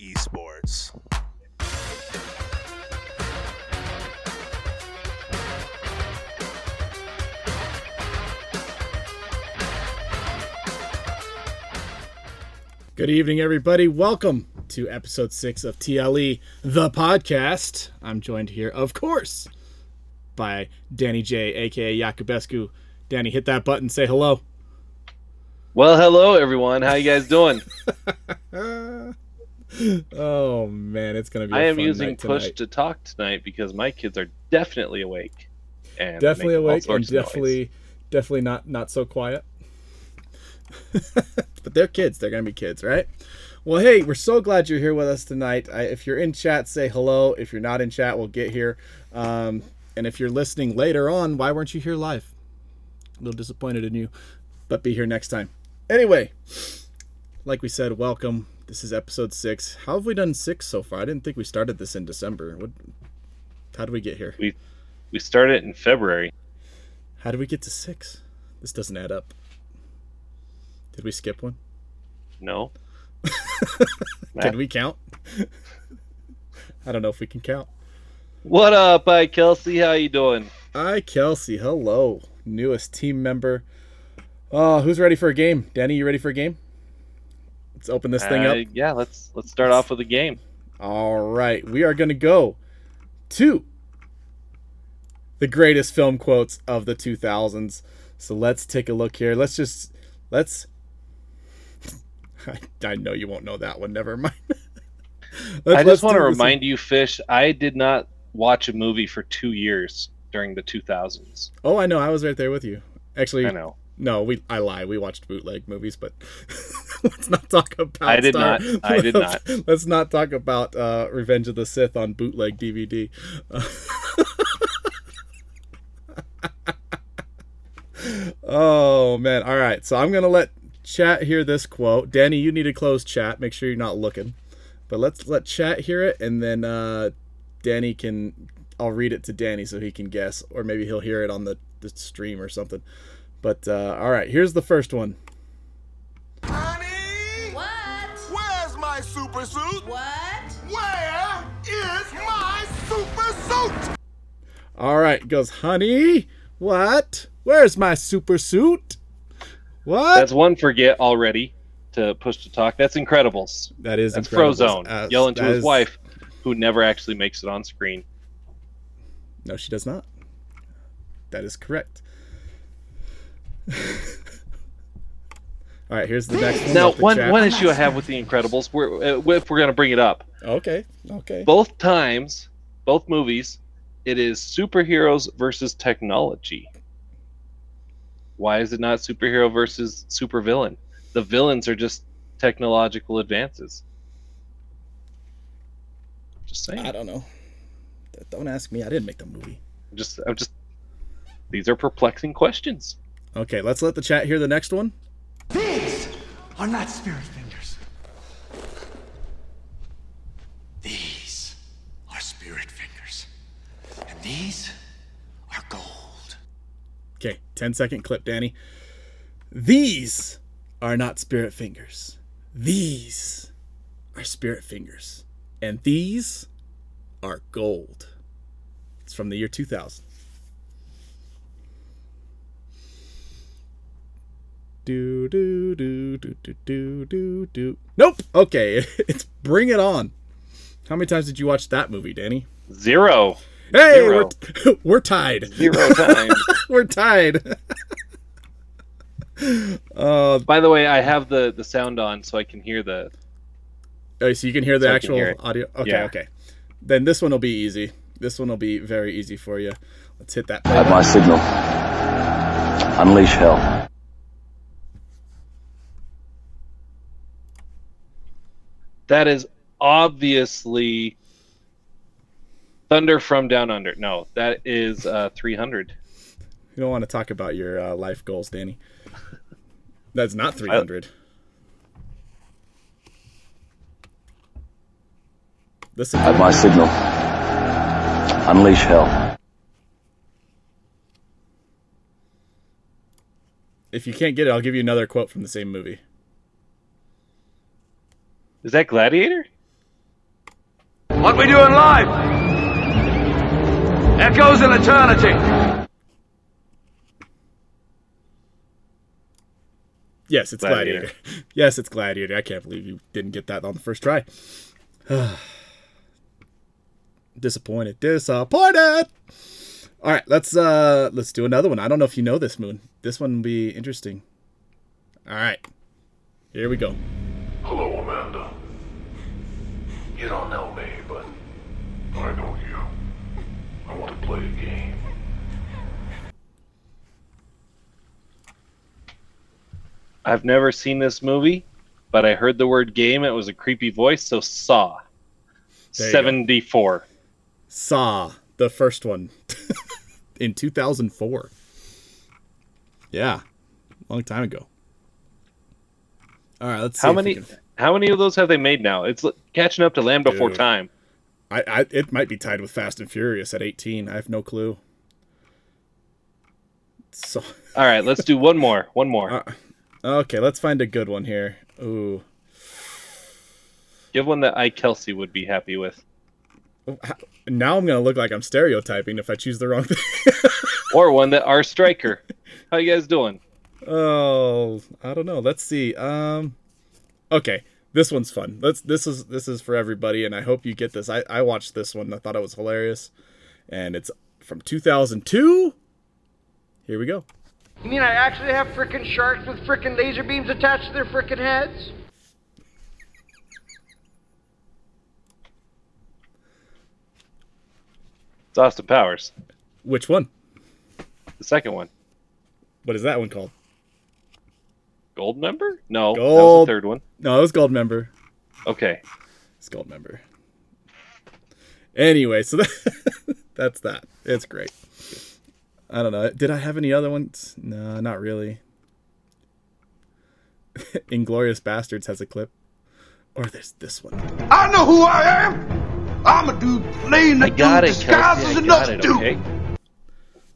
League Esports. Good evening, everybody. Welcome to episode six of TLE, the podcast. I'm joined here, of course, by Danny J, aka Yakubescu. Danny, hit that button, say hello. Well, hello everyone. How you guys doing? oh man, it's gonna be. I am using push tonight. to talk tonight because my kids are definitely awake. And definitely awake and definitely, definitely not not so quiet. but they're kids. They're gonna be kids, right? Well, hey, we're so glad you're here with us tonight. I, if you're in chat, say hello. If you're not in chat, we'll get here. Um, and if you're listening later on, why weren't you here live? A little disappointed in you, but be here next time. Anyway, like we said, welcome. This is episode six. How have we done six so far? I didn't think we started this in December. What? How did we get here? We we started in February. How did we get to six? This doesn't add up. Did we skip one? No. can we count? I don't know if we can count. What up, hi Kelsey? How you doing? Hi Kelsey. Hello, newest team member. Oh, who's ready for a game? Danny, you ready for a game? Let's open this thing uh, up. Yeah, let's let's start off with a game. All right, we are gonna go to the greatest film quotes of the 2000s. So let's take a look here. Let's just let's I, I know you won't know that one. Never mind. I just want to remind you, Fish. I did not watch a movie for two years during the 2000s. Oh, I know. I was right there with you. Actually, I know. No, we. I lie. We watched bootleg movies, but let's not talk about. I did Star. not. I did let's, not. Let's not talk about uh, Revenge of the Sith on bootleg DVD. Uh, oh man! All right, so I'm gonna let chat hear this quote. Danny, you need to close chat. Make sure you're not looking. But let's let chat hear it, and then uh, Danny can. I'll read it to Danny so he can guess, or maybe he'll hear it on the, the stream or something. But uh, all right, here's the first one. Honey, what? Where's my super suit? What? Where is my super suit? All right, goes, honey, what? Where's my super suit? What? That's one forget already to push to talk. That's Incredibles. That is That's Frozone uh, yelling to his is... wife, who never actually makes it on screen. No, she does not. That is correct. All right, here's the next one. Now, one one issue I have with the Incredibles, we're, uh, if we're going to bring it up. Okay. Okay. Both times, both movies, it is superheroes versus technology. Why is it not superhero versus supervillain? The villains are just technological advances. Just saying. I don't know. Don't ask me. I didn't make the movie. I'm just, I'm just. These are perplexing questions. Okay, let's let the chat hear the next one. These are not spirit fingers. These are spirit fingers. And these are gold. Okay, 10 second clip, Danny. These are not spirit fingers. These are spirit fingers. And these are gold. It's from the year 2000. Do do do do do do do do. Nope. Okay, it's Bring It On. How many times did you watch that movie, Danny? Zero. Hey, Zero. We're, we're tied. Zero times. we're tied. uh, By the way, I have the the sound on so I can hear the. Oh, so you can hear the so actual hear audio. Okay, yeah. okay. Then this one will be easy. This one will be very easy for you. Let's hit that. Have my signal. Unleash hell. That is obviously Thunder from Down Under. No, that is uh, 300. You don't want to talk about your uh, life goals, Danny. That's not 300. Listen. Have my signal. Unleash hell. If you can't get it, I'll give you another quote from the same movie. Is that Gladiator? What we doing live? Echoes in eternity. Yes, it's Gladiator. Gladiator. yes, it's Gladiator. I can't believe you didn't get that on the first try. Disappointed. Disappointed. All right, let's uh let's do another one. I don't know if you know this moon. This one will be interesting. All right. Here we go. Hello, You don't know me, but I know you. I want to play a game. I've never seen this movie, but I heard the word game. It was a creepy voice, so Saw. There you go. 74. Saw, the first one in 2004. Yeah. Long time ago. All right, let's see How if we many can- how many of those have they made now? It's catching up to Land Before Dude. Time. I, I it might be tied with Fast and Furious at 18. I have no clue. So All right, let's do one more. One more. Uh, okay, let's find a good one here. Ooh. Give one that I Kelsey would be happy with, Now I'm gonna look like I'm stereotyping if I choose the wrong thing. or one that our striker. How you guys doing? oh, I don't know. Let's see. Um, okay, this one's fun. Let's. This is this is for everybody, and I hope you get this. I I watched this one. I thought it was hilarious, and it's from 2002. Here we go. You mean I actually have frickin' sharks with frickin' laser beams attached to their frickin' heads? It's Austin Powers, Which one? the second one. What is that one called? Gold member? No, that was Gold. the third one. No, it was Gold Member. Okay. It's Gold Member. Anyway, so that, that's that. It's great. I don't know. Did I have any other ones? No, not really. Inglourious Basterds has a clip. Or there's this one. I know who I am. I'm a dude playing the I got dude it, disguised Kelsey. as I enough it. dude. Okay.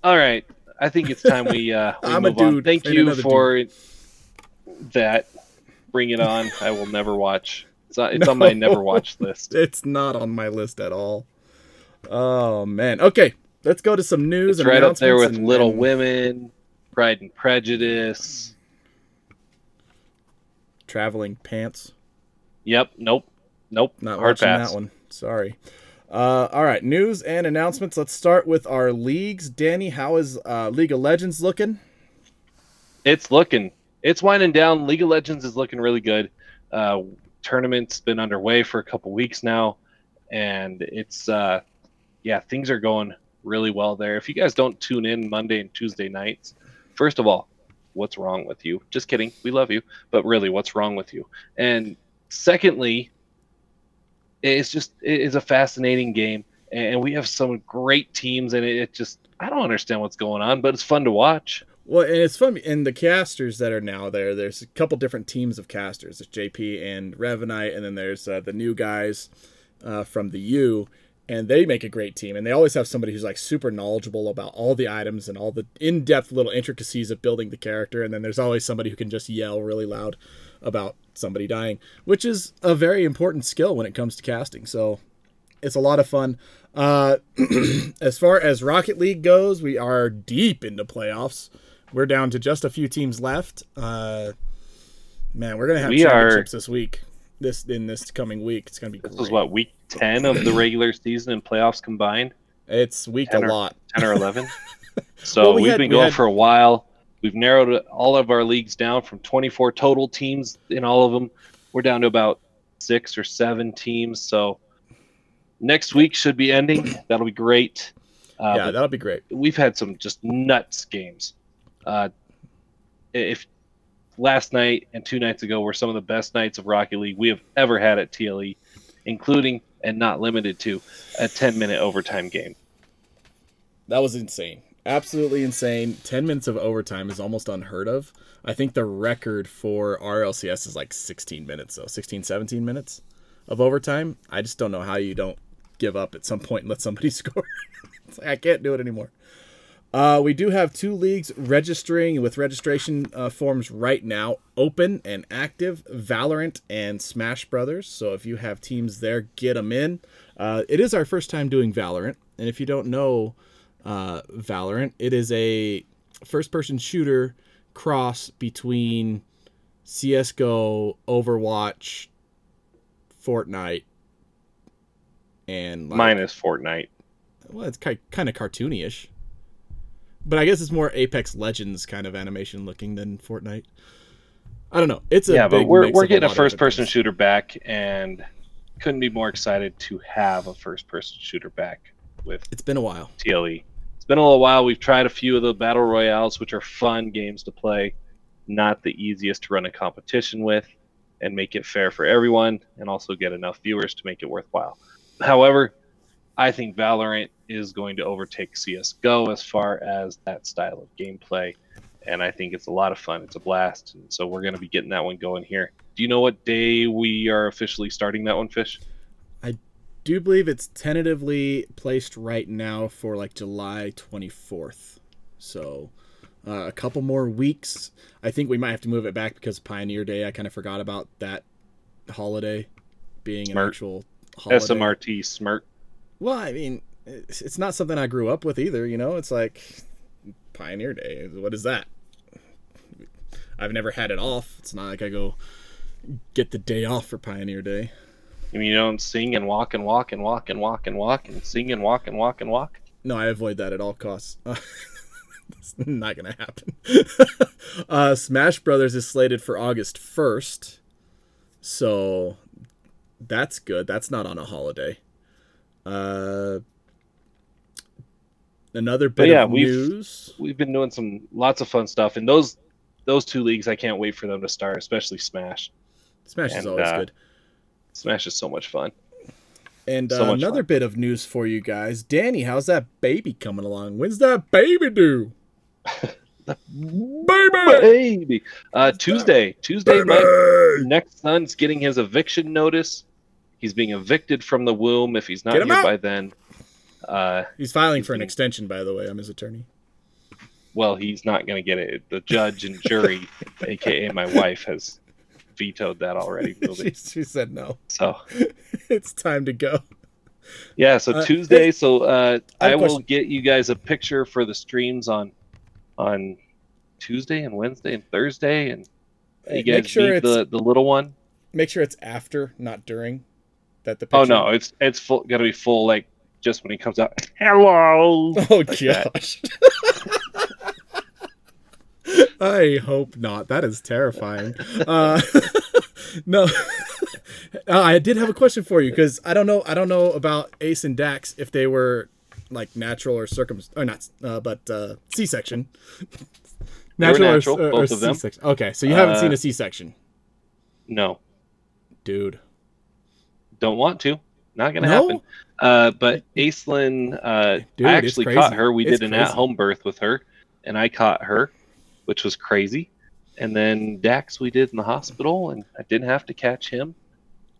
All right. I think it's time we uh we I'm a move on. dude Thank playing you another for that. Bring it on. I will never watch. It's, on, it's on my never watch list. It's not on my list at all. Oh man. Okay, let's go to some news It's and right up there with and- Little and- Women, Pride and Prejudice. Traveling pants. Yep. Nope. Nope. Not Hard watching pass. that one. Sorry. Uh, all right, news and announcements. Let's start with our leagues. Danny, how is uh, League of Legends looking? It's looking. It's winding down. League of Legends is looking really good. Uh, tournament's been underway for a couple weeks now, and it's uh, yeah, things are going really well there. If you guys don't tune in Monday and Tuesday nights, first of all, what's wrong with you? Just kidding. We love you, but really, what's wrong with you? And secondly, it's just it is a fascinating game, and we have some great teams, and it, it just I don't understand what's going on, but it's fun to watch. Well, and it's fun. And the casters that are now there, there's a couple different teams of casters. There's JP and Revenite, and then there's uh, the new guys uh, from the U, and they make a great team. And they always have somebody who's like super knowledgeable about all the items and all the in-depth little intricacies of building the character. And then there's always somebody who can just yell really loud about somebody dying, which is a very important skill when it comes to casting. So it's a lot of fun. Uh, as far as Rocket League goes, we are deep into playoffs. We're down to just a few teams left. Uh, man, we're gonna have We are- championships this week. This in this coming week, it's gonna be. This great. was what week ten of the regular season and playoffs combined, It's week a or- lot. ten or eleven. So Well, we we have had- been we going had- for a while. We've narrowed all of our leagues down from 24 total teams in all of them. We're down to about six or seven teams. So next week should be ending. That'll be great. Uh, yeah, that'll be great. we've had some just nuts games. Uh, if last night and two nights ago were some of the best nights of Rocket League we have ever had at TLE, including and not limited to a 10 minute overtime game. That was insane. Absolutely insane. 10 minutes of overtime is almost unheard of. I think the record for RLCS is like 16 minutes, though 16, 17 minutes of overtime. I just don't know how you don't give up at some point and let somebody score. Like, I can't do it anymore. Uh, we do have two leagues registering with registration uh, forms right now open and active Valorant and Smash Brothers. So if you have teams there, get them in. Uh, it is our first time doing Valorant. And if you don't know uh, Valorant, it is a first person shooter cross between CSGO, Overwatch, Fortnite, and like, Minus Fortnite. well, it's kind kind of cartoony-ish. But I guess it's more Apex Legends kind of animation looking than Fortnite. I don't know. It's a yeah, but we're we're getting a of first person shooter back, and couldn't be more excited to have a first person shooter back with It's been a while. TLE. It's been a little while. We've tried a few of the battle royales, which are fun games to play, not the easiest to run a competition with, and make it fair for everyone, and also get enough viewers to make it worthwhile. However, I think Valorant is going to overtake CS:GO as far as that style of gameplay, and I think it's a lot of fun. It's a blast, and so we're going to be getting that one going here. Do you know what day we are officially starting that one, Fish? I do believe it's tentatively placed right now for like July 24th. So uh, a couple more weeks. I think we might have to move it back because Pioneer Day. I kind of forgot about that holiday being an actual holiday. SMRT Smart. Well, I mean, it's, it's not something I grew up with either. You know, it's like Pioneer Day. What is that? I've never had it off. It's not like I go get the day off for Pioneer Day. I mean, you don't sing and walk and walk and walk and walk and walk and sing and walk and walk and walk. No, I avoid that at all costs. it's not gonna happen. uh, Smash Brothers is slated for August first, so that's good. That's not on a holiday. Uh, another bit yeah, of we've- news. We've been doing some lots of fun stuff, and those those two leagues, I can't wait for them to start, especially Smash. Smash is always uh, good. Smash is so much fun. And so uh, much another fun. bit of news for you guys, Danny. How's that baby coming along? When's that baby due? baby. Baby, uh, Tuesday, Tuesday, my next son's getting his eviction notice. He's being evicted from the womb if he's not here out. by then. Uh, He's filing for an extension, by the way. I'm his attorney. well, he's not going to get it. The judge and jury, aka my wife, has vetoed that already. she, she said no. So it's time to go. yeah, so Uh, Tuesday. So uh, I I will question. get you guys a picture for the streams on on Tuesday and Wednesday and Thursday, and Hey, you guys make sure meet the the little one. make sure it's after, not during. That the Oh no, it's it's full, gonna be full like just when he comes out. Hello. Oh Like gosh. I hope not. That is terrifying. Uh, no, uh, I did have a question for you because I don't know. I don't know about Ace and Dax if they were like natural or circum or not, uh, but uh, C-section. Or- natural, or, both of. C-section. Okay, so you haven't Uh, seen a C-section, No, dude. Don't want to. Not gonna No? happen. Uh, but Aislinn, uh, Dude, I actually caught her. We It's did an crazy. at-home birth with her, and I caught her, which was crazy. And then Dax, we did in the hospital, and I didn't have to catch him.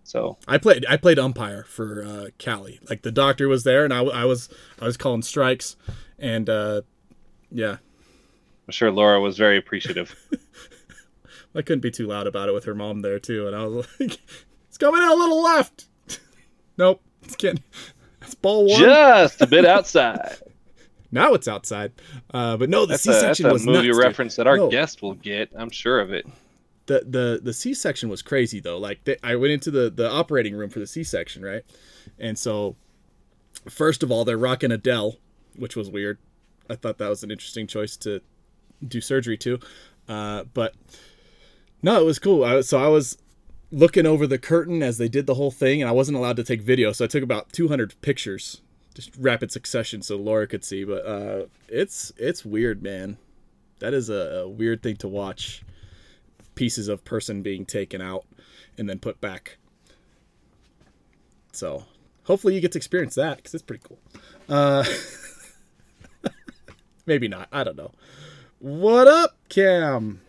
So I played I played umpire for uh, Callie. Like the doctor was there, and I was I was calling strikes, and uh, yeah, I'm sure Laura was very appreciative. I couldn't be too loud about it with her mom there too, and I was like, "It's coming in a little left." nope, it's getting it's ball one. Just a bit outside. Now it's outside, uh, but no, the a, that's C-section a movie nuts, dude. reference that our No. guest will get. I'm sure of it. the the the C section was crazy though. Like they, I went into the the operating room for the C section, right? And so, first of all, they're rocking Adele, which was weird. I thought that was an interesting choice to do surgery to, uh, but no, it was cool. I, so I was looking over the curtain as they did the whole thing, and I wasn't allowed to take video, so I took about 200 pictures, just rapid succession, so Laura could see. But uh, it's it's weird, man. That is a, a weird thing to watch pieces of person being taken out and then put back. So hopefully you get to experience that because it's pretty cool. Uh, maybe not. I don't know. What up, Cam?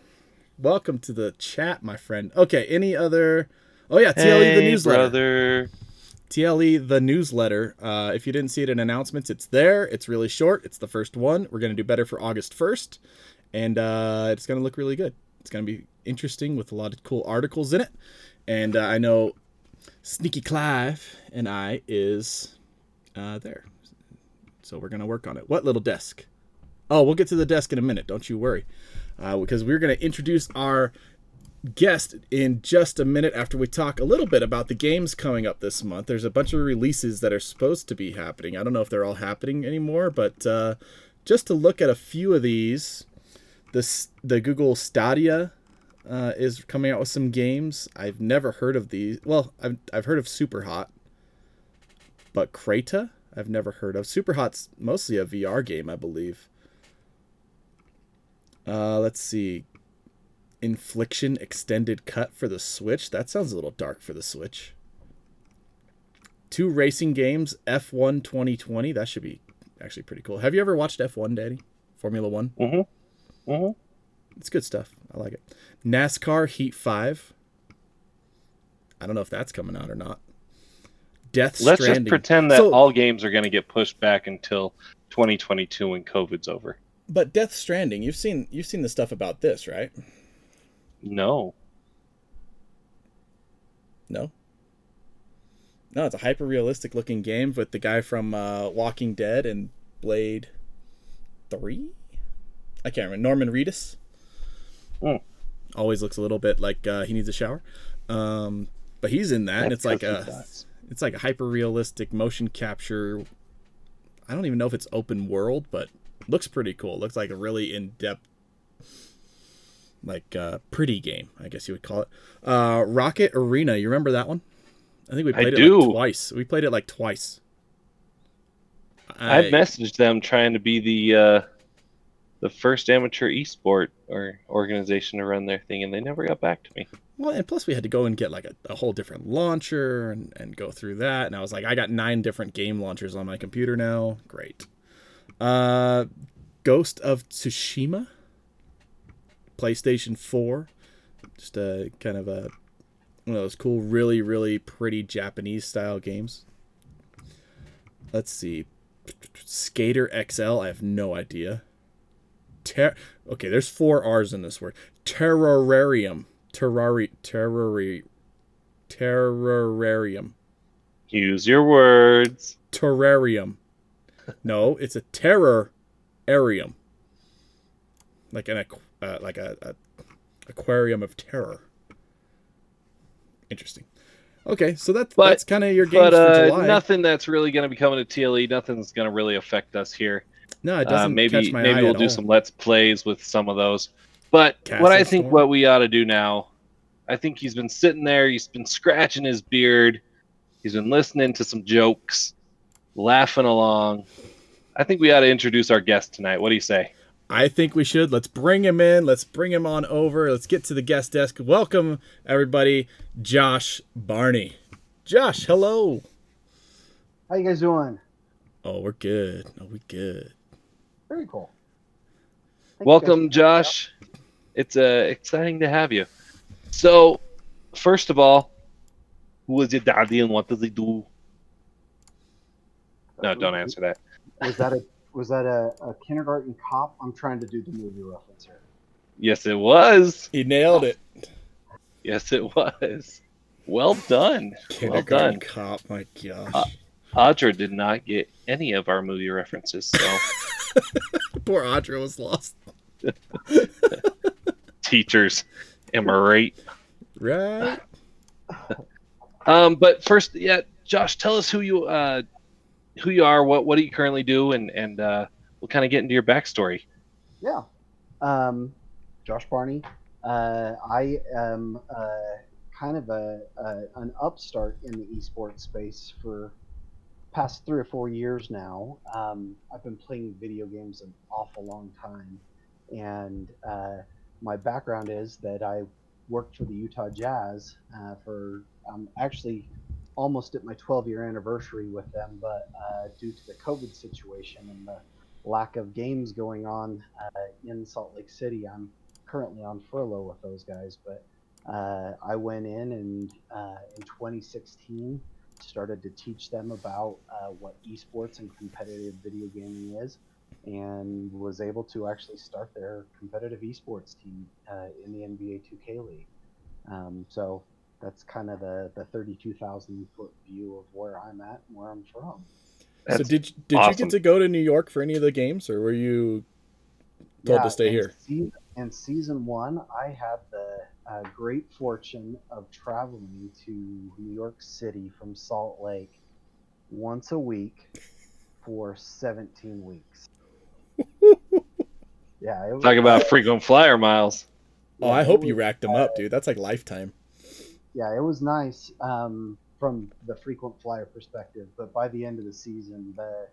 Welcome to the chat, my friend. Okay, any other? Oh yeah, TLE the Hey, newsletter. brother. TLE the newsletter. Uh, if you didn't see it in announcements, it's there. It's really short. It's the first one. We're gonna do better for August first, and uh, it's gonna look really good. It's gonna be interesting with a lot of cool articles in it. And uh, I know Sneaky Clive and I is uh, there, so we're gonna work on it. What little desk? Oh, we'll get to the desk in a minute. Don't you worry, uh, because we're gonna introduce our guest in just a minute after we talk a little bit about the games coming up this month. There's a bunch of releases that are supposed to be happening. I don't know if they're all happening anymore, but uh, just to look at a few of these, this the Google Stadia uh, is coming out with some games. I've never heard of these. Well, I've I've heard of Super Hot, but Crayta I've never heard of. Super Hot's mostly a VR game, I believe. Uh, let's see. Infliction extended cut for the Switch. That sounds a little dark for the Switch. Two racing games, F1 2020. That should be actually pretty cool. Have you ever watched F1, Daddy? Formula One? Mm-hmm. Mm-hmm. It's good stuff. I like it. NASCAR Heat 5. I don't know if that's coming out or not. Death Let's Stranding. just pretend that So- all games are going to get pushed back until 2022 when COVID's over. But Death Stranding, you've seen you've seen the stuff about this, right? No. No. No, it's a hyper realistic looking game with the guy from uh, Walking Dead and Blade Three. I can't remember. Norman Reedus. Hmm. Always looks a little bit like uh, he needs a shower. Um, but he's in that, and it's like a nuts. it's like a hyper realistic motion capture. I don't even know if it's open world, but looks pretty cool. Looks like a really in depth, like uh, pretty game, I guess you would call it. Uh, Rocket Arena, you remember that one? I think we I played it do. like twice. We played it like twice. I, have messaged them trying to be the uh, the first amateur esport or organization to run their thing, and they never got back to me. Well, and plus we had to go and get like a, a whole different launcher and, and go through that. And I was like, I got nine different game launchers on my computer now. Great. Uh, Ghost of Tsushima, PlayStation 4. Just a kind of a one of those cool, really, really pretty Japanese style games. Let's see. Skater XL, I have no idea. Ter- okay, there's four R's in this word. Terrarium. Terrari terrari terrarium. Use your words. Terrarium. No, it's a terrarium. Like an uh, like a, a aquarium of terror. Interesting. Okay, so that's But- that's kind of your games But for uh, July. nothing that's really going to be coming to TLE. Nothing's going to really affect us here. no, it Uh, doesn't maybe my maybe eye we'll do all. some let's plays with some of those. But Castle what I think Storm? what we ought to do now, I think he's been sitting there, he's been scratching his beard, he's been listening to some jokes, laughing along. I think we ought to introduce our guest tonight. What do you say? I think we should. Let's bring him in. Let's bring him on over. Let's get to the guest desk. Welcome, everybody, Josh Barney. Josh, hello. How you guys doing? Oh, we're good. Oh, we good. Very cool. Thank Welcome. Josh. It's uh, exciting to have you. So, first of all, who is your daddy and what does he do? No, don't answer that. Was that a was that a, a kindergarten cop? I'm trying to do the movie reference here. Yes, it was. He nailed it. Yes, it was. Well done. Well done. cop. My gosh. Uh, Audra did not get any of our movie references, so Poor Audra was lost. teachers, am I right? Right. Um, but first, yeah, Josh, tell us who you uh, who you are, what what do you currently do, and and uh, we'll kind of get into your backstory. Yeah. Um, Josh Barney. Uh, I am uh, kind of a, a an upstart in the esports space for past three or four years now. Um, I've been playing video games an awful long time, and uh, my background is that I worked for the Utah Jazz uh, for um, actually almost at my 12 year anniversary with them, but uh, due to the COVID situation and the lack of games going on uh, in Salt Lake City, I'm currently on furlough with those guys. But uh, I went in and uh, in 2016 started to teach them about uh, what esports and competitive video gaming is, and was able to actually start their competitive esports team uh, in the NBA 2K League. Um, so that's kind of the, the 32,000 foot view of where I'm at and where I'm from. so did did you get to go to New York for any of the games, or were you told to stay in here? Season, in season one, I had the uh, great fortune of traveling to New York City from Salt Lake once a week for 17 weeks. yeah, it was, Talk about frequent flyer miles. Oh, yeah, I it hope you racked them up, dude. That's like lifetime. Yeah, it was nice um, from the frequent flyer perspective, but by the end of the season, the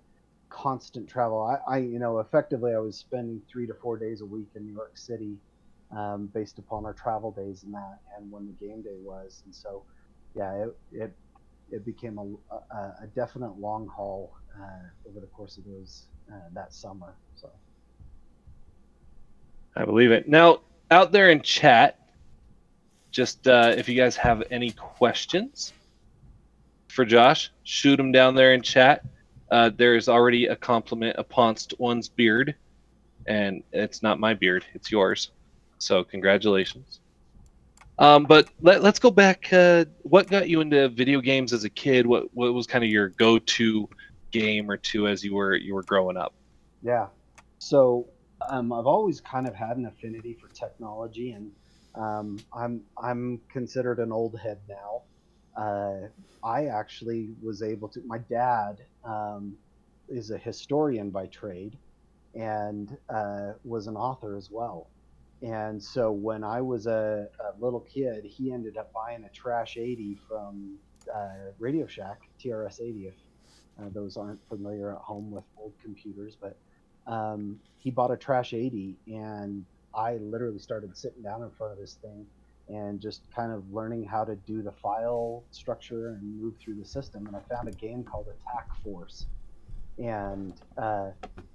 constant travel, I, I, you know, effectively, I was spending three to four days a week in New York City, um, based upon our travel days and that, and when the game day was, and so, yeah, it it, it became a, a, a definite long haul uh, over the course of those uh, that summer. So. I believe it. Now, out there in chat, just uh, if you guys have any questions for Josh, shoot them down there in chat. Uh, there's already a compliment uponst one's beard, and it's not my beard, it's yours. So, congratulations. Um, but let, let's go back. Uh, what got you into video games as a kid? What what was kind of your go-to game or two as you were you were growing up? Yeah. So um, I've always kind of had an affinity for technology, and um, I'm I'm considered an old head now. Uh, I actually was able to. My dad um, is a historian by trade, and uh, was an author as well. And so when I was a, a little kid, he ended up buying a Trash 80 from uh, Radio Shack, TRS 80. If uh, those aren't familiar at home with old computers, but um, he bought a Trash 80, and I literally started sitting down in front of this thing and just kind of learning how to do the file structure and move through the system. And I found a game called Attack Force. And uh,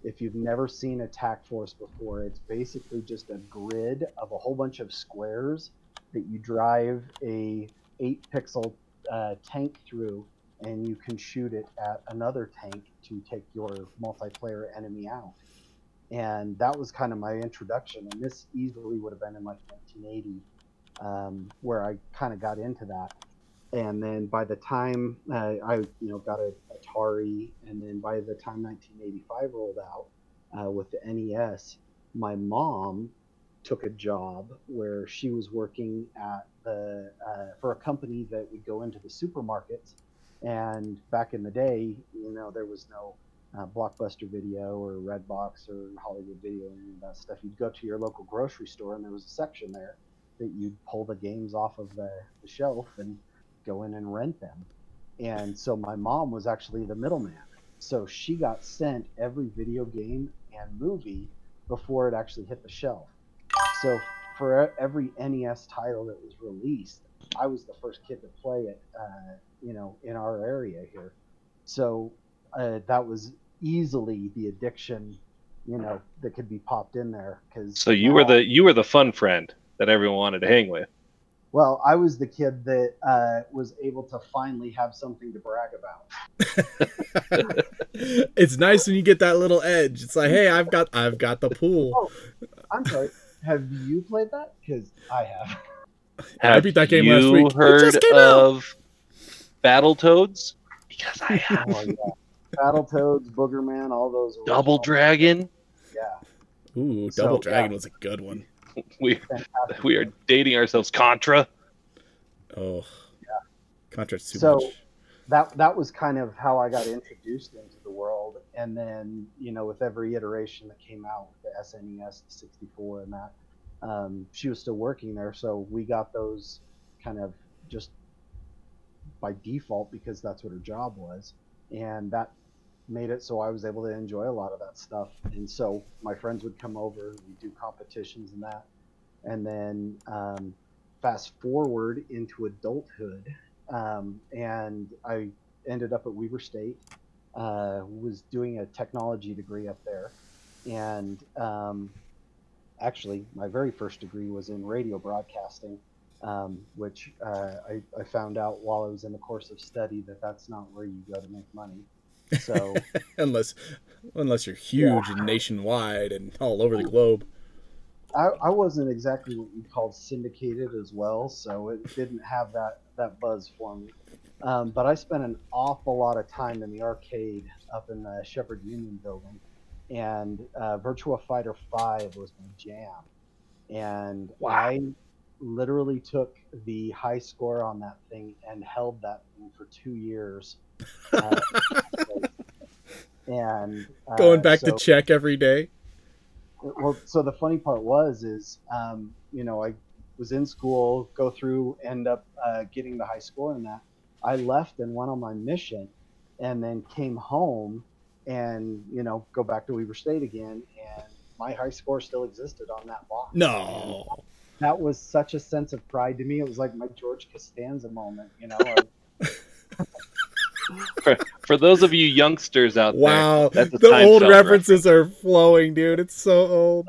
if you've never seen Attack Force before, it's basically just a grid of a whole bunch of squares that you drive a eight pixel uh, tank through, and you can shoot it at another tank to take your multiplayer enemy out. And that was kind of my introduction. And this easily would have been in like 1980, um, where I kind of got into that and then by the time uh, I you know got a Atari, and then by the time 1985 rolled out uh, with the NES, my mom took a job where she was working at the uh, for a company that would go into the supermarkets, and back in the day, you know, there was no uh, Blockbuster Video or Redbox or Hollywood Video or any of that stuff. You'd go to your local grocery store, and there was a section there that you'd pull the games off of the, the shelf and go in and rent them. And so my mom was actually the middleman. So she got sent every video game and movie before it actually hit the shelf. So for every NES title that was released, I was the first kid to play it, uh, you know, in our area here. So uh, that was easily the addiction, you know, that could be popped in there. Because So you were the you were the fun friend that everyone wanted to hang with. Well, I was the kid that uh, was able to finally have something to brag about. it's nice when you get that little edge. It's like, hey, I've got I've got the pool. Oh, I'm sorry. have you played that? Because I have. I beat that game last week. It heard just came out. Battletoads? Because I have. Oh, yeah. Battletoads, Boogerman, all those. Double original- Dragon. Yeah. Ooh, So, Double Dragon yeah. was a good one. We Fantastic. we are dating ourselves. Contra. Oh, Yeah. Contra's too So- much. that that was kind of how I got introduced into the world, and then you know with every iteration that came out, the SNES, the 64, and that, um, she was still working there, so we got those kind of just by default because that's what her job was, and that made it so I was able to enjoy a lot of that stuff, and so my friends would come over, we do competitions and that, and then um, fast forward into adulthood um, and I ended up at Weber State. Uh, was doing a technology degree up there, and um, actually, my very first degree was in radio broadcasting. um, which uh, I, I found out while I was in the course of study that that's not where you go to make money. So unless unless you're huge and nationwide and all over the globe. I, I wasn't exactly what you called syndicated as well, so it didn't have that, that buzz for me. Um, but I spent an awful lot of time in the arcade up in the Shepherd Union building, and uh, Virtua Fighter 5 was my jam. And I literally took the high score on that thing and held that thing for two years. Uh, and uh, Going back so- to check every day. well so the funny part was is um, you know i was in school go through end up uh, getting the high score in that i left and went on my mission and then came home and you know go back to weber state again and my high score still existed on that box No. And that was such a sense of pride to me it was like my george costanza moment you know for, those of you youngsters out wow. there, wow, the old references reference. are flowing, dude. It's so old.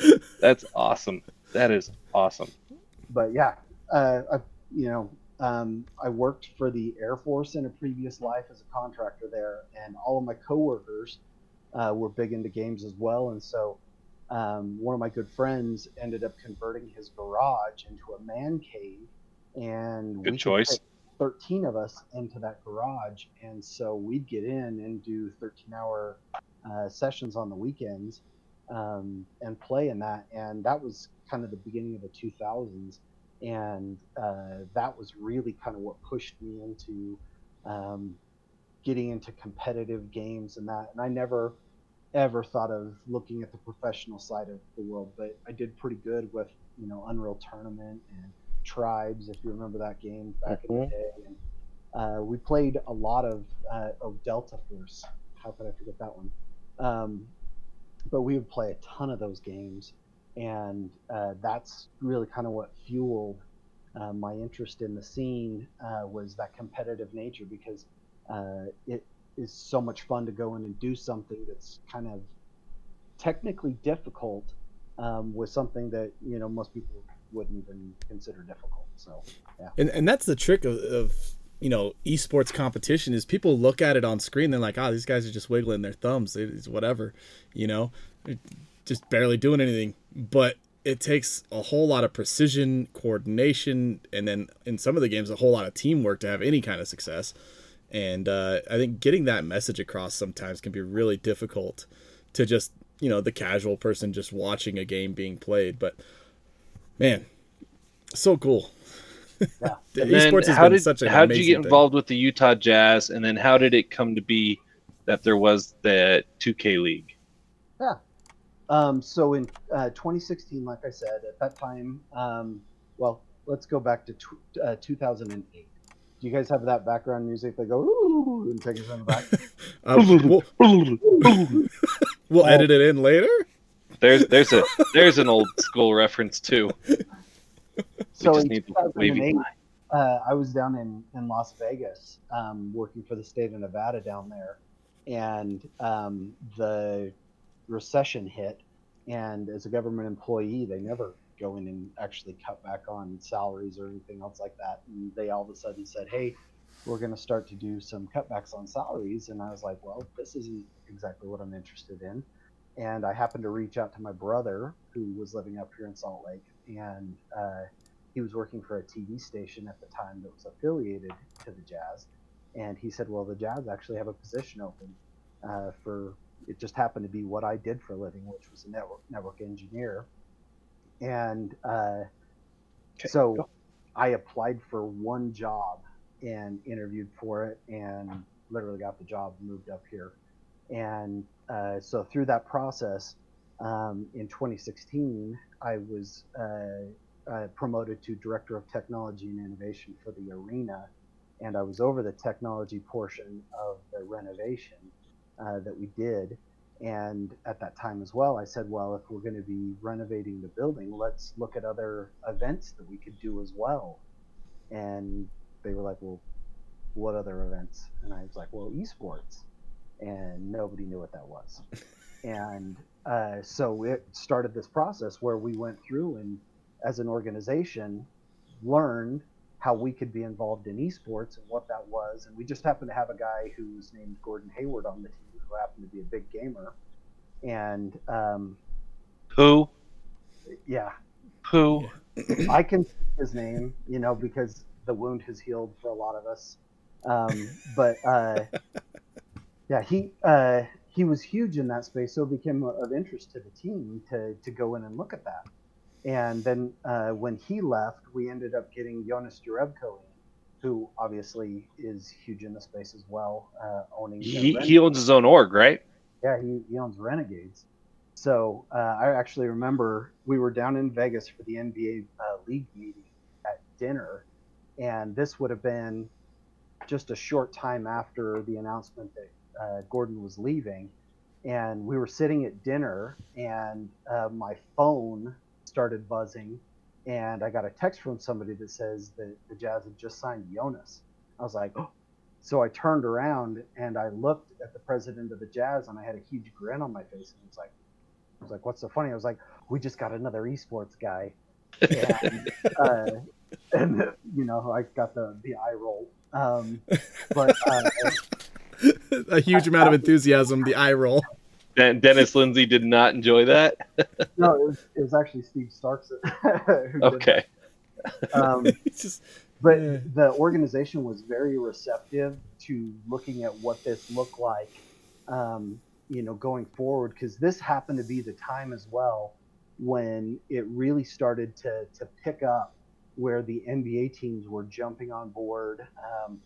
that's awesome. That is awesome. But yeah, uh, I, you know, um, I worked for the Air Force in a previous life as a contractor there, and all of my coworkers uh, were big into games as well. And so, um, one of my good friends ended up converting his garage into a man cave, and good we choice. Play, 13 of us into that garage. And so we'd get in and do 13 hour uh, sessions on the weekends um, and play in that. And that was kind of the beginning of the 2000s. And uh, that was really kind of what pushed me into um, getting into competitive games and that. And I never ever thought of looking at the professional side of the world, but I did pretty good with, you know, Unreal Tournament and Tribes, if you remember that game back in the Mhm. day. And uh, we played a lot of, uh, oh, Delta Force. How could I forget that one? Um, but we would play a ton of those games, and uh, that's really kind of what fueled uh, my interest in the scene uh, was that competitive nature because uh, it is so much fun to go in and do something that's kind of technically difficult um, with something that you know most people wouldn't even consider difficult. So yeah. And and that's the trick of, of you know esports competition is people look at it on screen they're like, oh, these guys are just wiggling their thumbs, it's whatever, you know, just barely doing anything. But it takes a whole lot of precision, coordination, and then in some of the games, a whole lot of teamwork to have any kind of success. And uh, I think getting that message across sometimes can be really difficult to just you know the casual person just watching a game being played. But man, so cool. Yeah. The And then esports has how been did such an how did you amazing get thing. involved with the Utah Jazz, and then how did it come to be that there was the 2K League? Yeah. Um, so in uh, 2016, like I said, at that time, um, well, let's go back to tw- uh, 2008. Do you guys have that background music that go ooh and take us in the back? Uh, we'll we'll edit it in later. There's there's a there's an old school reference too. so in need 2008, uh, I was down in, in Las Vegas um, working for the state of Nevada down there, and um, the recession hit. And as a government employee, they never go in and actually cut back on salaries or anything else like that. And they all of a sudden said, "Hey, we're going to start to do some cutbacks on salaries." And I was like, "Well, this isn't exactly what I'm interested in." And I happened to reach out to my brother, who was living up here in Salt Lake, and uh, he was working for a TV station at the time that was affiliated to the Jazz, and he said, "Well, the Jazz actually have a position open uh, for." It just happened to be what I did for a living, which was a network network engineer, and uh, so I applied for one job and interviewed for it, and literally got the job, moved up here, and uh, so through that process, um, in 2016, I was uh, uh, promoted to director of technology and innovation for the arena, and I was over the technology portion of the renovation uh, that we did. And at that time as well, I said, well, if we're going to be renovating the building, let's look at other events that we could do as well. And they were like, well, what other events? And I was like, well, esports. And nobody knew what that was. and uh, so it started this process where we went through and as an organization, learned how we could be involved in esports and what that was. And we just happened to have a guy who's named Gordon Hayward on the team who happened to be a big gamer. And um, Who? yeah, Who? I can say his name, you know, because the wound has healed for a lot of us. Um, but uh, yeah, he uh, he was huge in that space, so it became of interest to the team to to go in and look at that. And then uh, when he left, we ended up getting Jonas Jerebko in, who obviously is huge in the space as well, uh, owning. He, he owns his own org, right? yeah, he, he owns Renegades. So uh, I actually remember we were down in Vegas for the NBA uh, league meeting at dinner, and this would have been just a short time after the announcement that uh, Gordon was leaving. And we were sitting at dinner, and uh, my phone started buzzing, and I got a text from somebody that says that the Jazz had just signed Jonas. I was like, oh. So I turned around and I looked at the president of the Jazz, and I had a huge grin on my face, and was like, I was like, "What's so funny?" I was like, "We just got another esports guy," and, uh, and you know, I got the the eye roll. Um, but uh, a huge amount of enthusiasm. The eye roll. Den- Dennis Lindsay did not enjoy that. no, it was, it was actually Steve Starks. who Okay. Um, just but the organization was very receptive to looking at what this looked like um, you know going forward because this happened to be the time as well when it really started to, to pick up where the nba teams were jumping on board um,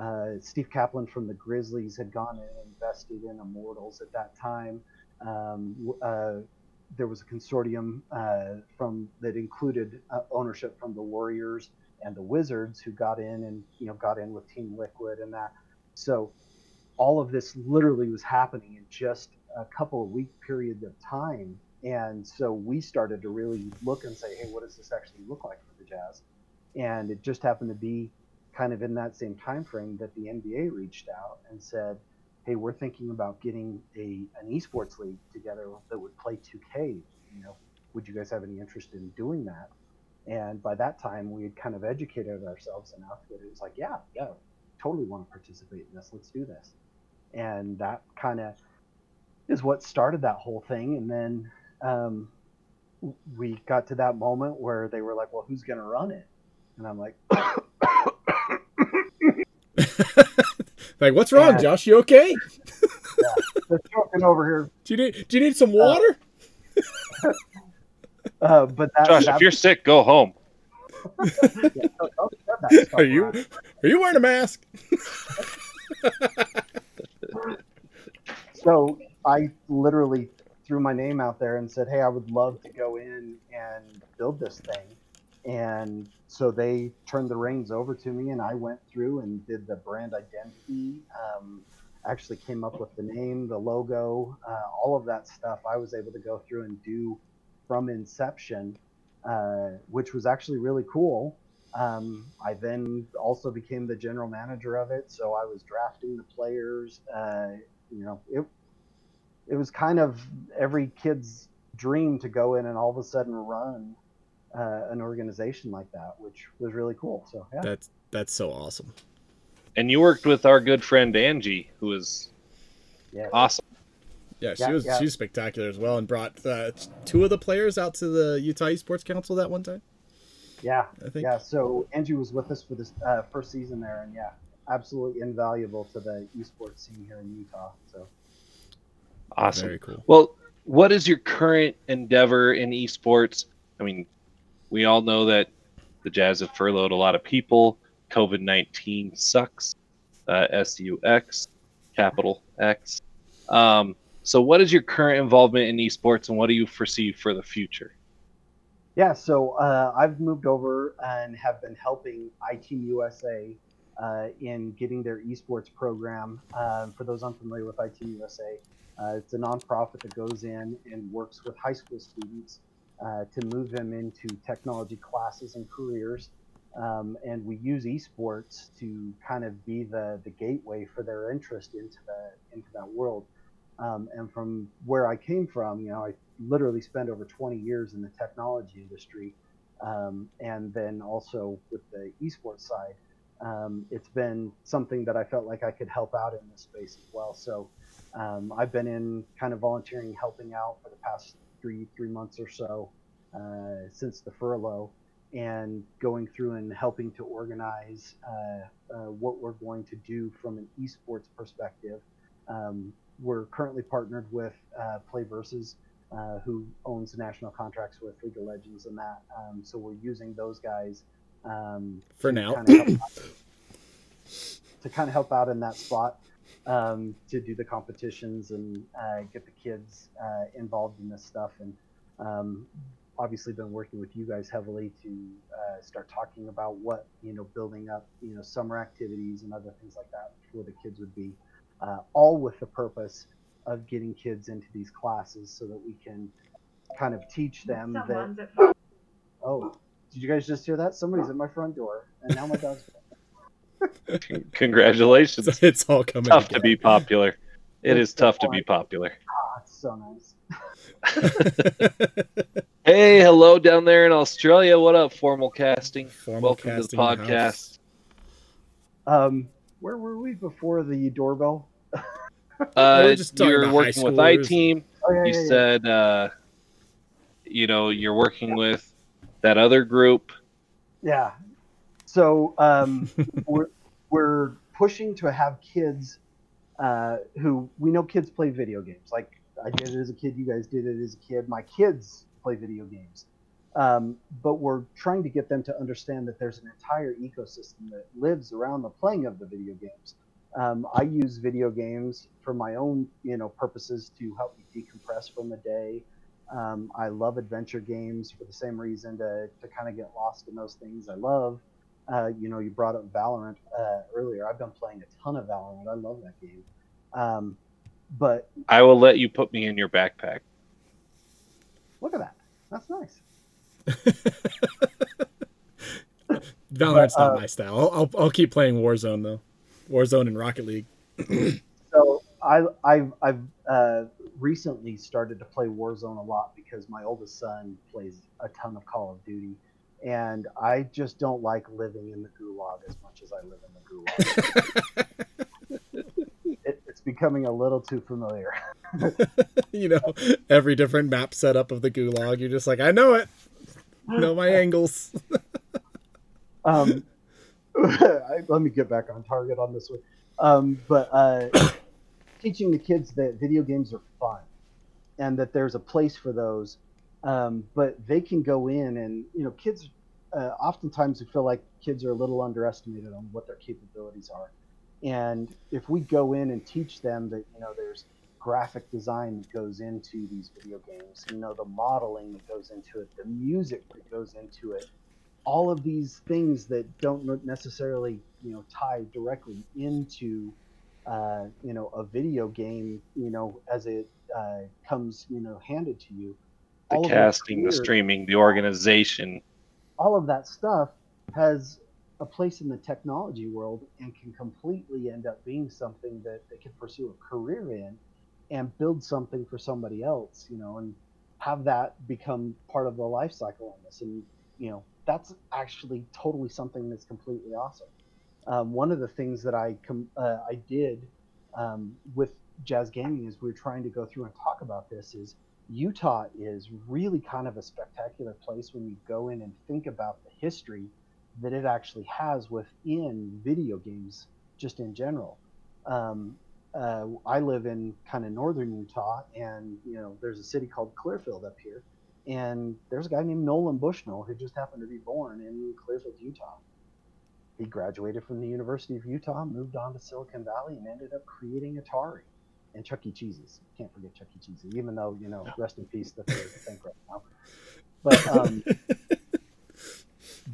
uh, steve kaplan from the grizzlies had gone in and invested in immortals at that time um, uh, there was a consortium uh, from that included uh, ownership from the warriors and the Wizards who got in and you know got in with Team Liquid and that. So all of this literally was happening in just a couple of week period of time. And so we started to really look and say, hey, what does this actually look like for the Jazz? And it just happened to be kind of in that same time frame that the NBA reached out and said, hey, we're thinking about getting a an esports league together that would play 2K. You know, would you guys have any interest in doing that? And by that time, we had kind of educated ourselves enough that it was like, yeah, yeah, totally want to participate in this. Let's do this. And that kind of is what started that whole thing. And then um, we got to that moment where they were like, well, who's going to run it? And I'm like, like, what's wrong, And- Josh? You okay? they're choking over here. Do you need Do you need some water? Uh, but that, Josh, that if you're sick, go home. yeah, don't- don't spread that stuff are you around. Are you wearing a mask? So I literally threw my name out there and said, "Hey, I would love to go in and build this thing." And so they turned the reins over to me, and I went through and did the brand identity. Um, actually, came up with the name, the logo, uh, all of that stuff. I was able to go through and do from inception, uh, which was actually really cool. Um, I then also became the general manager of it, so I was drafting the players. Uh, you know, it it was kind of every kid's dream to go in and all of a sudden run uh, an organization like that, which was really cool. So yeah, That's That's so awesome. And you worked with our good friend Angie, who was yeah, awesome. Yeah, she Yeah, was yeah. she was spectacular as well, and brought uh, two of the players out to the Utah Esports Council that one time. yeah, I think. yeah. So Angie was with us for this uh, first season there, and yeah, absolutely invaluable to the esports scene here in Utah. So Awesome. Very cool. Well, what is your current endeavor in esports? I mean, we all know that the Jazz have furloughed a lot of people. COVID 19 sucks. Uh, SUX, capital X. Um, so, what is your current involvement in esports and what do you foresee for the future? Yeah, so uh, I've moved over and have been helping iTeam USA uh, in getting their esports program. Um, for those unfamiliar with iTeam USA, uh, it's a nonprofit that goes in and works with high school students uh, to move them into technology classes and careers. Um, and we use esports to kind of be the, the gateway for their interest into the into that world. Um, and from where I came from, you know, I literally spent over 20 years in the technology industry. um, and then also with the esports side, um, it's been something that I felt like I could help out in this space as well. So um, I've been in kind of volunteering, helping out for the past three three months or so uh, since the furlough, and going through and helping to organize uh, uh, what we're going to do from an esports perspective. Um, we're currently partnered with uh, Play Versus, uh, who owns national contracts with League of Legends and that. Um, so we're using those guys um, For now. kind of to kind of help out in that spot um, to do the competitions and uh, get the kids uh, involved in this stuff. And um, obviously, been working with you guys heavily to uh, start talking about what you know, building up you know summer activities and other things like that for the kids would be, uh, all with the purpose of getting kids into these classes so that we can kind of teach them that. Oh, did you guys just hear that? Somebody's at my front door, and now my dog's. Congratulations. it's all coming. tough to be popular. It It's is tough to be popular. Ah, it's so nice. Hey, hello down there in Australia. What up, formal casting? Formal Welcome to the casting in the house. podcast. Um, where were we before the doorbell? Uh, We're just you're working with I-team. Oh yeah, You yeah, yeah. said, uh, you know, you're working with that other group. Yeah. So um, we're we're pushing to have kids uh, who we know kids play video games. Like I did it as a kid. You guys did it as a kid. My kids play video games. Um, but we're trying to get them to understand that there's an entire ecosystem that lives around the playing of the video games. Um, I use video games for my own, you know, purposes to help me decompress from the day. Um, I love adventure games for the same reason to, to kind of get lost in those things I love. Uh, you know, you brought up Valorant uh, earlier. I've been playing a ton of Valorant. I love that game. Um, but I will let you put me in your backpack. look at that. That's nice. Valorant's But, not uh, my style. I'll, I'll I'll keep playing Warzone though. Warzone and Rocket League. So I, I've, I've uh, recently started to play Warzone a lot because my oldest son plays a ton of Call of Duty, and I just don't like living in the gulag as much as I live in the gulag. it, it's becoming a little too familiar. you know, every different map setup of the Gulag. You're just like, I know it. Know my angles. um, I, let me get back on target on this one. Um, but uh, teaching the kids that video games are fun and that there's a place for those, um, but they can go in and you know, kids. Uh, oftentimes, we feel like kids are a little underestimated on what their capabilities are, and if we go in and teach them that you know there's graphic design that goes into these video games, you know the modeling that goes into it, the music that goes into it, all of these things that don't necessarily you know tie directly into uh, you know a video game you know as it uh, comes you know handed to you The all of that casting, the streaming, the organization. all of that stuff has a place in the technology world and can completely end up being something that they can pursue a career in and build something for somebody else, you know, and have that become part of the life cycle on this. And, you know, that's actually totally something that's completely awesome. Um, one of the things that I com- uh, I did um, with Jazz Gaming is we were trying to go through and talk about this is Utah is really kind of a spectacular place when you go in and think about the history that it actually has within video games, just in general. Um, uh, I live in kind of northern Utah, and you know, there's a city called Clearfield up here, and there's a guy named Nolan Bushnell who just happened to be born in Clearfield, Utah. He graduated from the University of Utah, moved on to Silicon Valley, and ended up creating Atari and Chuck E. Cheese's. Can't forget Chuck E. Cheese's, even though you know, rest in peace, that they're bankrupt now. But um,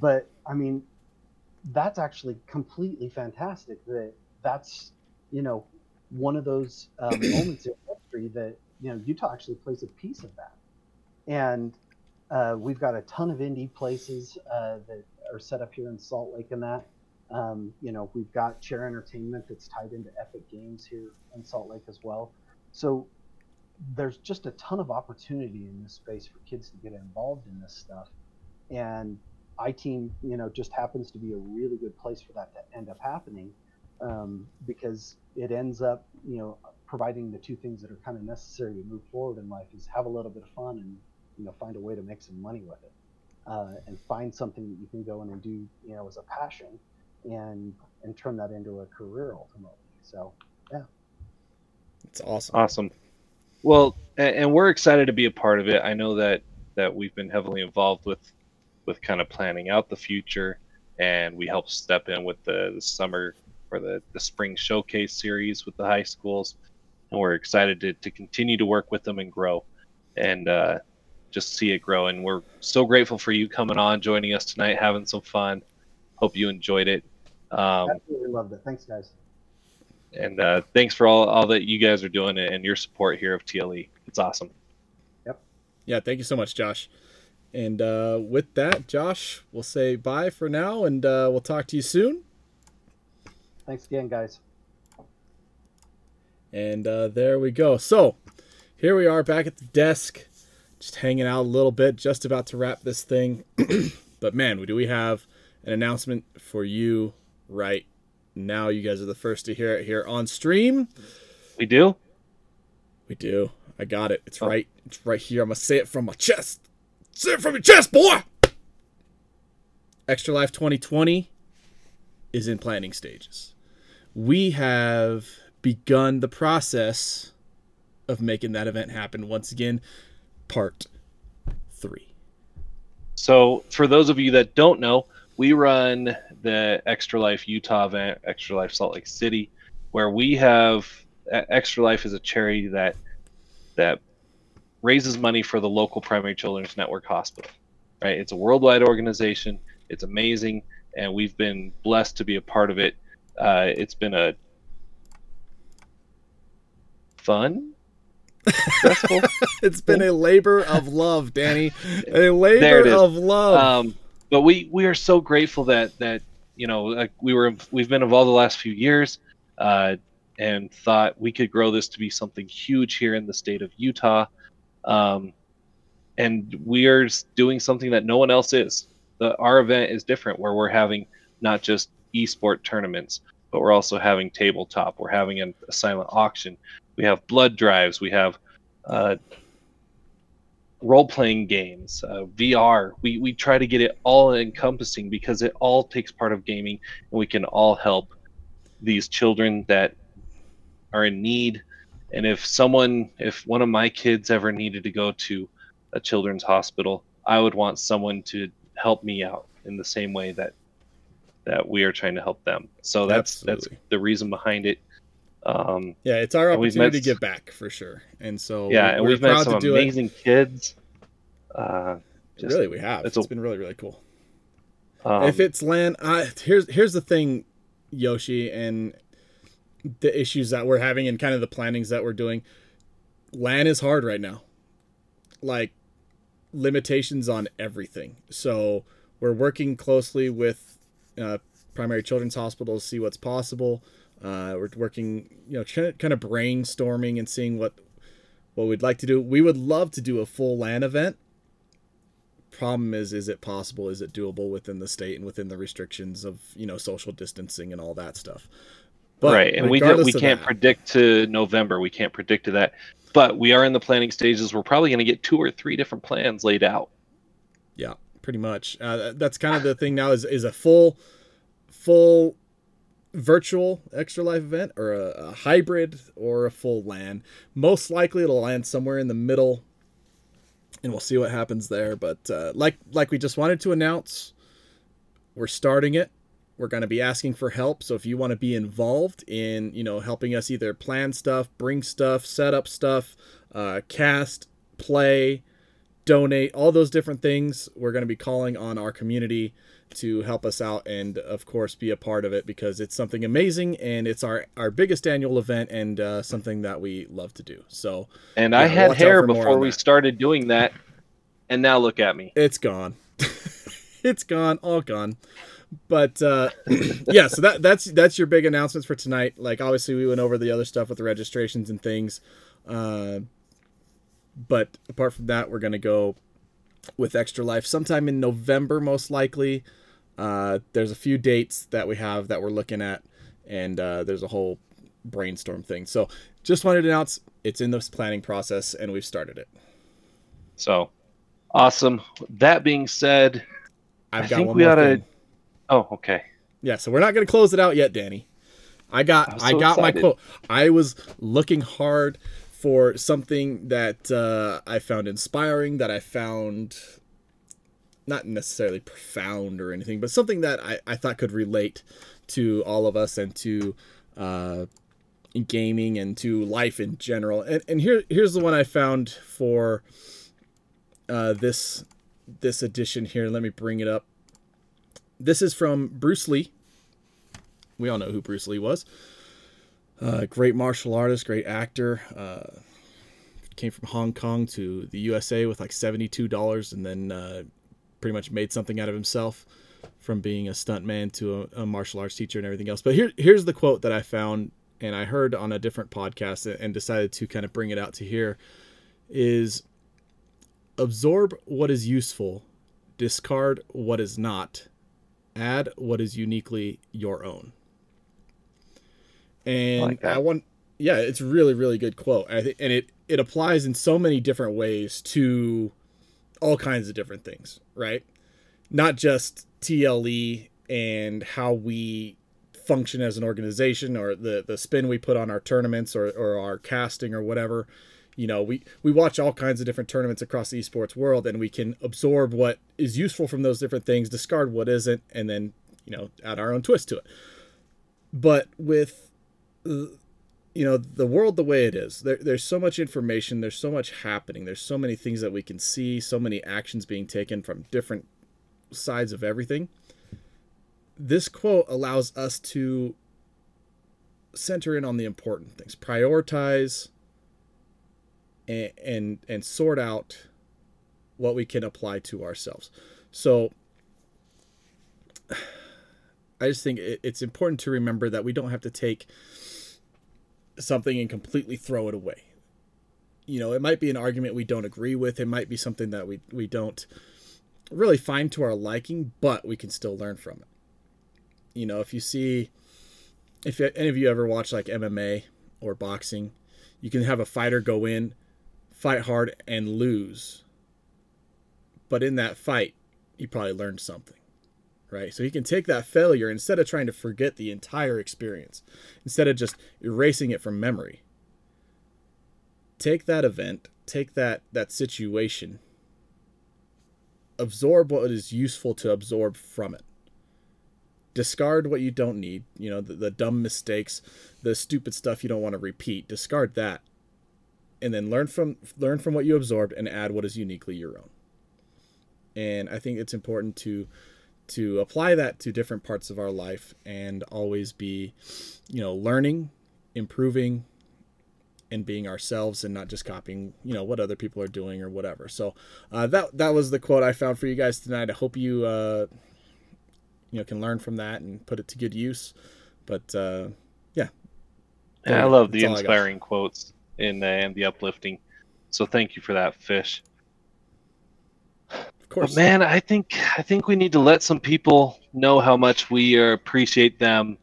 but I mean, that's actually completely fantastic. That that's you know one of those um, moments in history that you know Utah actually plays a piece of that, and uh, we've got a ton of indie places uh, that are set up here in Salt Lake and that. Um, you know, we've got Chair Entertainment that's tied into Epic Games here in Salt Lake as well. So there's just a ton of opportunity in this space for kids to get involved in this stuff. and iTeam, you know, just happens to be a really good place for that to end up happening um, because it ends up, you know, providing the two things that are kind of necessary to move forward in life is have a little bit of fun and you know find a way to make some money with it uh, and find something that you can go in and do you know as a passion and and turn that into a career ultimately. So yeah. It's awesome. Awesome. Well and, and we're excited to be a part of it. I know that that we've been heavily involved with with kind of planning out the future and we help step in with the, the summer or the, the spring showcase series with the high schools. And we're excited to, to continue to work with them and grow and uh, just see it grow. And we're so grateful for you coming on joining us tonight having some fun. Hope you enjoyed it um, absolutely loved it thanks guys and uh, thanks for all, all that you guys are doing and your support here of tle it's awesome yep yeah thank you so much josh and uh, with that, Josh, we'll say bye for now, and uh, we'll talk to you soon. Thanks again, guys. And uh, there we go. So here we are back at the desk, just hanging out a little bit, just about to wrap this thing. but man, do we have an announcement for you right now? You guys are the first to hear it here on stream. We do. We do. I got it. It's oh. right. It's right here. I'm gonna say it from my chest. Say it from your chest, boy. Extra Life 2020 is in planning stages. We have begun the process of making that event happen once again. Part three. So, for those of you that don't know, we run the Extra Life Utah event, Extra Life Salt Lake City, where we have Extra Life is a charity that that raises money for the local primary children's network hospital. Right? It's a worldwide organization. It's amazing, and we've been blessed to be a part of it. Uh, it's been a fun, it's been a labor of love, Danny. A labor of love. Um, but we we are so grateful that that you know like we were we've been involved the last few years. Uh, and thought we could grow this to be something huge here in the state of Utah. Um, and we are doing something that no one else is. The, our event is different, where we're having not just esport tournaments, but we're also having tabletop. We're having a, a silent auction. We have blood drives. We have uh, role playing games, uh, VR. We, we try to get it all encompassing because it all takes part of gaming, and we can all help these children that are in need and if someone, if one of my kids ever needed to go to a children's hospital, I would want someone to help me out in the same way that that we are trying to help them. So that's Absolutely. that's the reason behind it. Um, yeah, it's our opportunity to give back for sure. And so yeah, and we've met some amazing it. kids. Uh, just, really, we have. It's, it's a, been really really cool. Um, if it's land, uh, here's here's the thing, Yoshi, and the issues that we're having and kind of the plannings that we're doing. LAN is hard right now. Like limitations on everything. So we're working closely with uh, primary children's hospitals to see what's possible. Uh, we're working, you know, kind of brainstorming and seeing what what we'd like to do. We would love to do a full LAN event. Problem is, is it possible? Is it doable within the state and within the restrictions of you know social distancing and all that stuff? But right, and we we can't that, predict to November. We can't predict to that, but we are in the planning stages. We're probably going to get two or three different plans laid out. Yeah, pretty much. Uh, that's kind of the thing now. Is is a full, full virtual extra life event or a, a, hybrid or a full LAN. Most likely it'll land somewhere in the middle and we'll see what happens there. But uh, like like we just wanted to announce, we're starting it we're going to be asking for help so if you want to be involved in you know helping us either plan stuff bring stuff set up stuff uh, cast play donate all those different things we're going to be calling on our community to help us out and of course be a part of it because it's something amazing and it's our our biggest annual event and uh, something that we love to do. So and yeah, i had hair before we started doing that and now look at me. It's gone. It's gone all gone. But uh, yeah, so that that's that's your big announcements for tonight. Like obviously we went over the other stuff with the registrations and things, uh, but apart from that, we're gonna go with Extra Life sometime in November, most likely. Uh, there's a few dates that we have that we're looking at, and uh, there's a whole brainstorm thing. So just wanted to announce it's in this planning process, and we've started it. So awesome. That being said, I've I got think one we ought to. Oh, okay. Yeah, so we're not going to close it out yet, Danny. I got I'm I got excited. my quote. I was looking hard for something that uh, I found inspiring, that I found not necessarily profound or anything, but something that I, I thought could relate to all of us and to uh, gaming and to life in general. And, and here here's the one I found for uh, this this edition here. Let me bring it up. This is from Bruce Lee. We all know who Bruce Lee was. Uh, great martial artist, great actor. Uh, came from Hong Kong to the USA with like seventy-two dollars, and then uh, pretty much made something out of himself from being a stuntman to a, a martial arts teacher and everything else. But here, here's the quote that I found and I heard on a different podcast and decided to kind of bring it out to here is absorb what is useful, discard what is not, add what is uniquely your own. And like. I want, yeah, it's really, really good quote. I think, and it it applies in so many different ways to all kinds of different things, right? Not just TLE and how we function as an organization or the the spin we put on our tournaments or, or our casting or whatever you know we we watch all kinds of different tournaments across the esports world and we can absorb what is useful from those different things discard what isn't and then you know add our own twist to it but with you know the world the way it is there, there's so much information there's so much happening there's so many things that we can see so many actions being taken from different sides of everything. This quote allows us to center in on the important things prioritize and and, and sort out what we can apply to ourselves. So i just think it's important to remember that we don't have to take something and completely throw it away. You know it might be an argument we don't agree with. It might be something that we we don't really find to our liking but we can still learn from it. You know, if you see, if any of you ever watch like MMA or boxing, you can have a fighter go in, fight hard, and lose. But in that fight, he probably learned something, right? So he can take that failure instead of trying to forget the entire experience, instead of just erasing it from memory. Take that event, take that that situation, absorb what is useful to absorb from it discard what you don't need you know the, the dumb mistakes the stupid stuff you don't want to repeat discard that and then learn from learn from what you absorbed and add what is uniquely your own and i think it's important to to apply that to different parts of our life and always be you know learning improving and being ourselves and not just copying you know what other people are doing or whatever so uh, that that was the quote i found for you guys tonight i hope you uh, you know can learn from that and put it to good use but uh yeah Yeah, I love That's the all I got. inspiring quotes and, and the uplifting. So thank you for that, Fish. Course But man, I think I think we need to let some people know how much we appreciate them.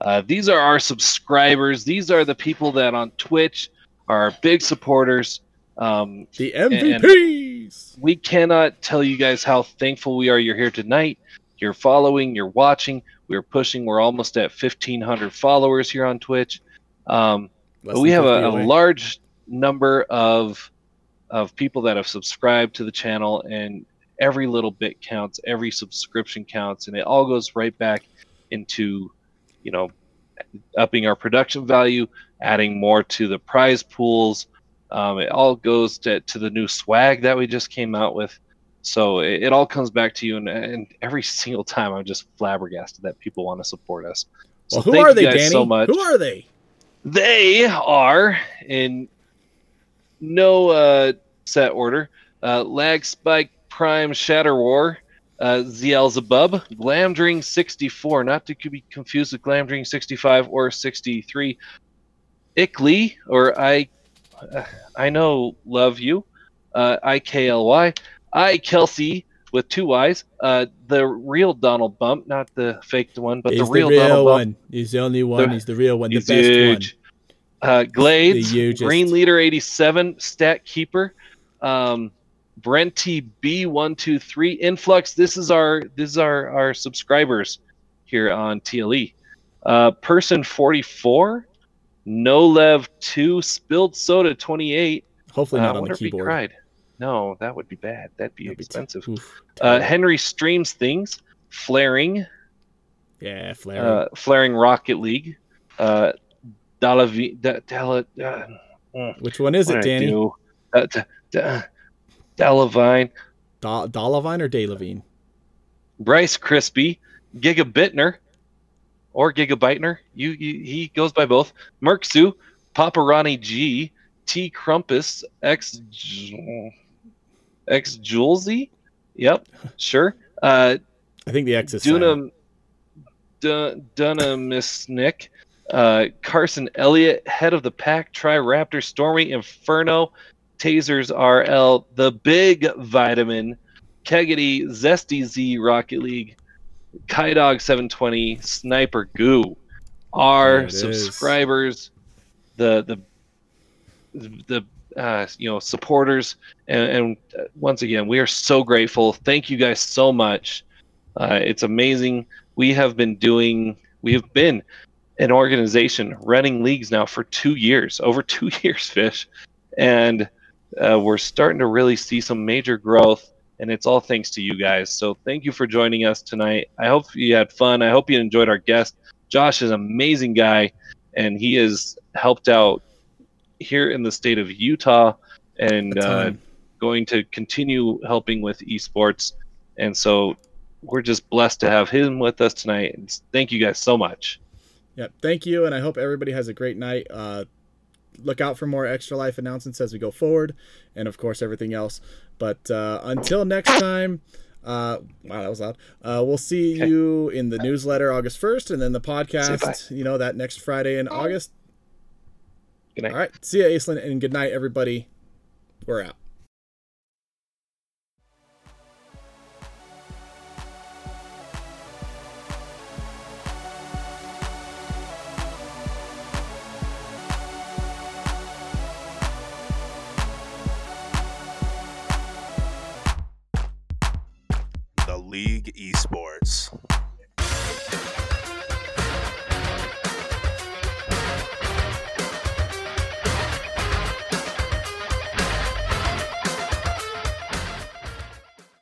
Uh, these are our subscribers. These are the people that on Twitch are our big supporters. Um, the mvps we cannot tell you guys how thankful we are you're here tonight. You're following, you're watching. We're pushing. We're almost at 1,500 followers here on Twitch. Um, but we have a, a large number of of people that have subscribed to the channel and every little bit counts every subscription counts and it all goes right back into you know upping our production value adding more to the prize pools. Um, it all goes to, to the new swag that we just came out with. So it, it all comes back to you and, and every single time i'm just flabbergasted that people want to support us. So well who are they danny so much. Who are they? They are in no uh, set order. Uh, Lag Spike Prime Shatter War, uh, Glamdring 64, not to be confused with Glamdring 65 or 63. Ickly, or I, uh, I know, love you, uh, IKLY, I Kelsey with two Y's. Uh, the real Donald Bump, not the faked one, but He's the real, Donald one. Bump. He's the only one. The- He's the real one. The best huge. Uh, Glades, Green Leader 87, Stat Keeper, um, Brenty B123, Influx. This is our this is our our subscribers here on TLE. Uh, Person 44, No Lev 2, Spilled Soda 28. Hopefully Uh, not I on the keyboard. cried. No, that would be bad. That'd be That'd be t- expensive. uh. Henry streams things, flaring, yeah, Flair. uh, flaring Rocket League, uh, Dalavi, da, Dala, uh, mm, Which one is it, Danny? Uh, da, da, Dalavine, Da- Dalavine or Dalavine? Bryce Crispy, Gigabitner, or Gigabytener. You, you he goes by both. Merksu, Paparani G, T Crumpus, X X Julesy. Yep, sure. Uh, I think the X is. Dunham, Dun- Dunamisnik, uh, Carson Elliott, head of the pack, Tri-Raptor, Stormy Inferno, Tasers RL, the Big Vitamin, Kegety, Zesty Z, Rocket League, Kydog 720, Sniper Goo, There our it is. subscribers, the the the uh, you know supporters, and, and uh, once again, we are so grateful. Thank you guys so much. Uh, it's amazing. We have been doing, we have been an organization running leagues now for two years, over two years, Fish. And uh, we're starting to really see some major growth. And it's all thanks to you guys. So thank you for joining us tonight. I hope you had fun. I hope you enjoyed our guest. Josh is an amazing guy, and he has helped out here in the state of Utah and uh, going to continue helping with esports. And so we're just blessed to have him with us tonight. And thank you guys so much. Yep. Thank you, and I hope everybody has a great night. Uh, look out for more extra life announcements as we go forward, and of course everything else. But uh, until next time, uh, wow, that was loud. Uh, we'll see Okay. you in the newsletter August first, and then the podcast. You know that next Friday in August. Good night. All right. See you, Aislinn, and good night, everybody. We're out.